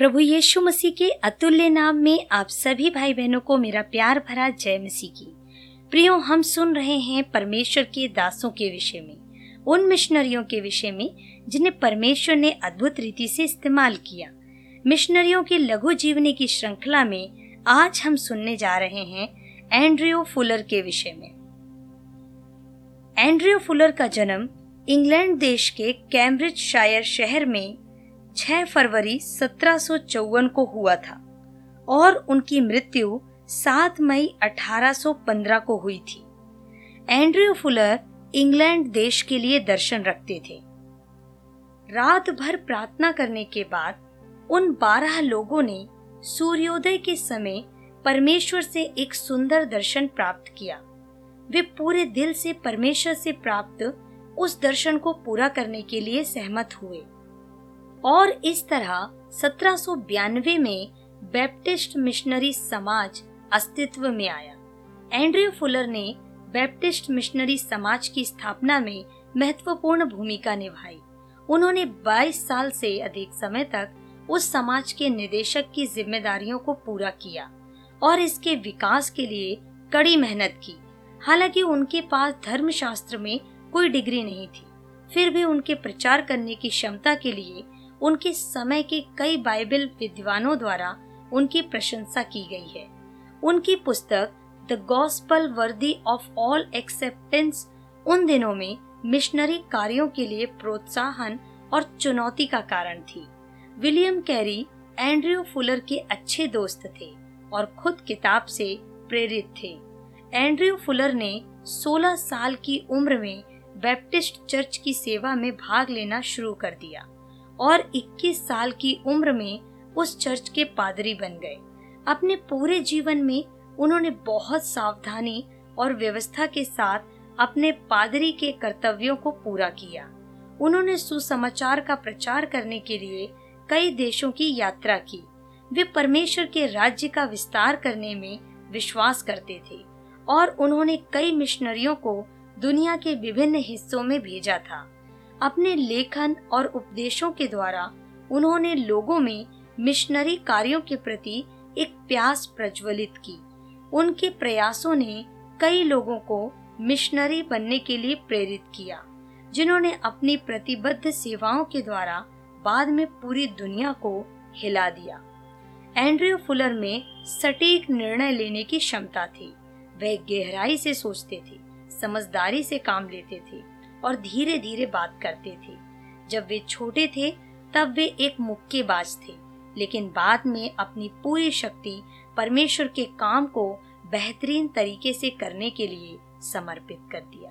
प्रभु यीशु मसीह के अतुल्य नाम में आप सभी भाई बहनों को मेरा प्यार भरा जय मसीह की। प्रियो, हम सुन रहे हैं परमेश्वर के दासों के विषय में, उन मिशनरियों के विषय में, जिन्हें परमेश्वर ने अद्भुत रीति से इस्तेमाल किया। मिशनरियों के लघु जीवनी की श्रृंखला में आज हम सुनने जा रहे हैं एंड्रियो फुलर के विषय में। एंड्रियो फुलर का जन्म इंग्लैंड देश के कैम्ब्रिज शायर शहर में 6 फरवरी सत्रह को हुआ था और उनकी मृत्यु 7 मई 1815 को हुई थी। एंड्रियो फुलर इंग्लैंड देश के लिए दर्शन रखते थे। रात भर प्रार्थना करने के बाद उन बारह लोगों ने सूर्योदय के समय परमेश्वर से एक सुंदर दर्शन प्राप्त किया। वे पूरे दिल से परमेश्वर से प्राप्त उस दर्शन को पूरा करने के लिए सहमत हुए। और इस तरह सत्रह में बैप्टिस्ट मिशनरी समाज अस्तित्व में आया। एंड्रयू फुलर ने बैप्टिस्ट मिशनरी समाज की स्थापना में महत्वपूर्ण भूमिका निभाई। उन्होंने 22 साल से अधिक समय तक उस समाज के निदेशक की जिम्मेदारियों को पूरा किया और इसके विकास के लिए कड़ी मेहनत की। हालाँकि उनके पास धर्मशास्त्र में कोई डिग्री नहीं थी, फिर भी उनके प्रचार करने की क्षमता के लिए उनके समय के कई बाइबल विद्वानों द्वारा उनकी प्रशंसा की गई है। उनकी पुस्तक द गॉस्पल वर्दी ऑफ़ ऑल एक्सेप्टेंस उन दिनों में मिशनरी कार्यों के लिए प्रोत्साहन और चुनौती का कारण थी। विलियम कैरी, एंड्रयू फुलर के अच्छे दोस्त थे और खुद किताब से प्रेरित थे। एंड्रयू फुलर ने 16 साल की उम्र में बैप्टिस्ट चर्च की सेवा में भाग लेना शुरू कर दिया। और 21 साल की उम्र में उस चर्च के पादरी बन गए। अपने पूरे जीवन में उन्होंने बहुत सावधानी और व्यवस्था के साथ अपने पादरी के कर्तव्यों को पूरा किया। उन्होंने सुसमाचार का प्रचार करने के लिए कई देशों की यात्रा की। वे परमेश्वर के राज्य का विस्तार करने में विश्वास करते थे और उन्होंने कई मिशनरियों को दुनिया के विभिन्न हिस्सों में भेजा था। अपने लेखन और उपदेशों के द्वारा उन्होंने लोगों में मिशनरी कार्यों के प्रति एक प्यास प्रज्वलित की। उनके प्रयासों ने कई लोगों को मिशनरी बनने के लिए प्रेरित किया, जिन्होंने अपनी प्रतिबद्ध सेवाओं के द्वारा बाद में पूरी दुनिया को हिला दिया। एंड्रयू फुलर में सटीक निर्णय लेने की क्षमता थी। वह गहराई से सोचते थे, समझदारी से काम लेते थे। और धीरे धीरे बात करते थे। जब वे छोटे थे, तब वे एक मुक्केबाज थे, लेकिन बाद में अपनी पूरी शक्ति परमेश्वर के काम को बेहतरीन तरीके से करने के लिए समर्पित कर दिया।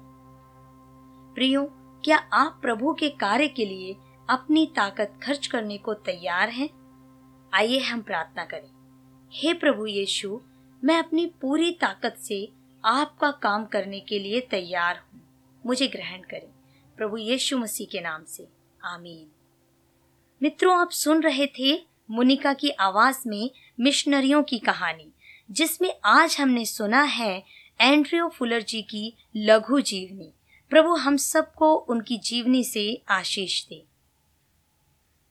प्रियो, क्या आप प्रभु के कार्य के लिए अपनी ताकत खर्च करने को तैयार हैं? आइए हम प्रार्थना करें। हे प्रभु यीशु, मैं अपनी पूरी ताकत से आपका काम करने के लिए तैयार हूँ। मुझे ग्रहण करें। प्रभु यीशु मसीह के नाम से। आमीन। मित्रों, आप सुन रहे थे मुनिका की आवाज़ में मिशनरियों की कहानी, जिसमें आज हमने सुना है एंड्रियो फुलर जी की लघु जीवनी। प्रभु, हम सबको उनकी जीवनी से आशीष दे।